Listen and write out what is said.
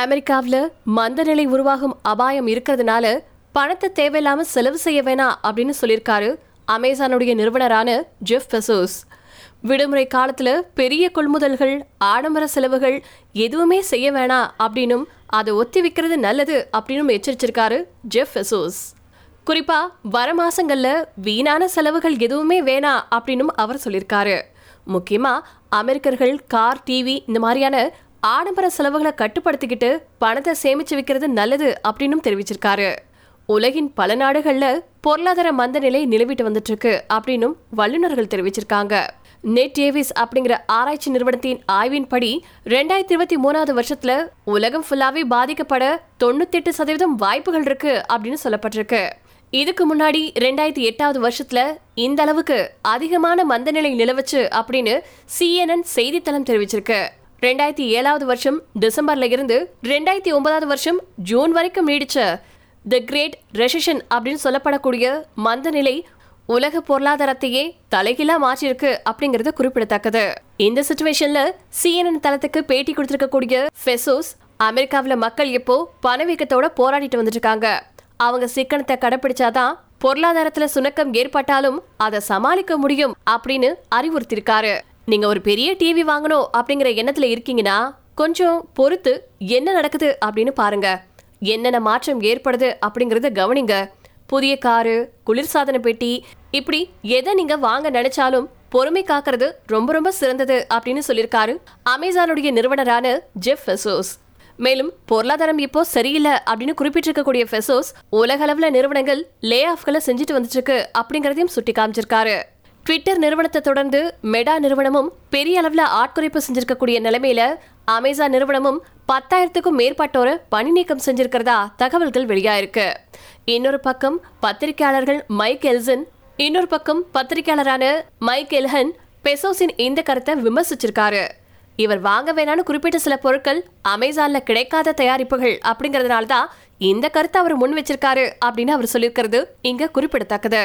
அமெரிக்காவில் மந்த நிலை உருவாகும் அபாயம் இருக்கிறதுனால பணத்தை தேவையில்லாம செலவு செய்ய வேணாம் அப்படின்னு சொல்லியிருக்காரு அமேசானுடைய நிறுவனரான ஜெஃப் பெசோஸ். விடுமுறை காலத்தில் பெரிய கொள்முதல்கள் ஆடம்பர செலவுகள் எதுவுமே செய்ய வேணாம் அப்படின்னும் அதை ஒத்தி வைக்கிறது நல்லது அப்படின்னும் எச்சரிச்சிருக்காரு ஜெஃப் பெசோஸ். குறிப்பாக வர மாதங்களில் வீணான செலவுகள் எதுவுமே வேணாம் அப்படின்னும் அவர் சொல்லியிருக்காரு. முக்கியமாக அமெரிக்கர்கள் கார் டிவி இந்த மாதிரியான ஆடம்பர செலவுகளை கட்டுப்படுத்திக்கிட்டு பணத்தை சேமிச்சு வைக்கிறது நல்லது அப்படின்னும் தெரிவிச்சிருக்காரு. உலகின் பல நாடுகள்ல பொருளாதார மந்த நிலை நிலவிட்டு வந்துட்டு இருக்கு அப்படின்னும் வல்லுநர்கள் தெரிவிச்சிருக்காங்க. நெட் ஏவிஸ் அப்படிங்கிற ஆராய்ச்சி நிறுவனத்தின் ஆய்வின்படி ரெண்டாயிரத்தி இருபத்தி மூணாவது வருஷத்துல உலகம் ஃபுல்லாவே பாதிக்கப்பட தொண்ணூத்தெட்டு சதவீதம் வாய்ப்புகள் இருக்கு அப்படின்னு சொல்லப்பட்டிருக்கு. இதுக்கு முன்னாடி ரெண்டாயிரத்தி எட்டாவது வருஷத்துல இந்த அளவுக்கு அதிகமான மந்தநிலை நிலவுச்சு அப்படின்னு சிஎன்என் செய்தித்தளம் தெரிவிச்சிருக்கு. ரெண்டாயிரத்தி ஏழாவது வருஷம் டிசம்பர்ல இருந்து ரெண்டாயிரத்தி ஒன்பதாவது வருஷம் ஜூன் வரைக்கும் நீடிச்ச தி கிரேட் ரெசிஷன் அப்படின்னு சொல்லப்படக்கூடிய மந்த நிலை உலக பொருளாதாரத்தையே தலைகீழா மாற்றிருக்கு அப்படிங்கிறது குறிப்பிடத்தக்கது. இந்த சுச்சுவேஷன்ல சிஎன்என் தளத்துக்கு பேட்டி கொடுத்திருக்கக்கூடிய ஃபெசோஸ் அமெரிக்காவில் மக்கள் இப்போ பணவீக்கத்தோட போராடிட்டு வந்துட்டு அவங்க சிக்கனத்தை கடைபிடிச்சாதான் பொருளாதாரத்துல சுணக்கம் ஏற்பட்டாலும் அதை சமாளிக்க முடியும் அப்படின்னு அறிவுறுத்திருக்காரு நீங்க ஒரு பெரிய டிவி வாங்கணும் அப்படிங்கிற எண்ணத்துல இருக்கீங்கன்னா கொஞ்சம் பொறுத்து என்ன நடக்குது அப்படின்னு பாருங்க. என்னென்ன மாற்றம் ஏற்படுது அப்படிங்கறத கவனிங்க. புதிய காரு குளிர்சாதன பெட்டி இப்படி எதை நீங்க வாங்க நினைச்சாலும் பொறுமை காக்கிறது ரொம்ப ரொம்ப சிறந்தது அப்படின்னு சொல்லியிருக்காரு அமேசானுடைய நிறுவனரான ஜெஃப் ஃபெசோஸ் மேலும் பொருளாதாரம் இப்போ சரியில்லை அப்படின்னு குறிப்பிட்டிருக்கக்கூடிய ஃபெசோஸ் உலகளவில் நிறுவனங்கள் லே ஆஃப்களை செஞ்சுட்டு வந்துட்டு இருக்கு அப்படிங்கிறதையும் சுட்டி காமிச்சிருக்காரு ட்விட்டர் நிறுவனத்தை தொடர்ந்து மெடா நிறுவனமும் பெரிய அளவில் ஆட்குறைப்பு செஞ்சிருக்கக்கூடிய நிலைமையில அமேசான் நிறுவனமும் பத்தாயிரத்துக்கும் மேற்பட்டோரை பணி நீக்கம் செஞ்சிருக்கிறதா தகவல்கள் வெளியாயிருக்கு. இன்னொரு பக்கம் பத்திரிகையாளர்கள் மைக் எல்சன் இன்னொரு பக்கம் பத்திரிகையாளரான மைக் எல்ஹன் பெசோஸின் இந்த கருத்தை விமர்சிச்சிருக்காரு. இவர் வாங்க வேணான்னு குறிப்பிட்ட சில பொருட்கள் அமேசான்ல கிடைக்காத தயாரிப்புகள் அப்படிங்கறதுனால தான் இந்த கருத்தை அவர் முன் வச்சிருக்காரு அப்படின்னு அவர் சொல்லியிருக்கிறது இங்க குறிப்பிடத்தக்கது.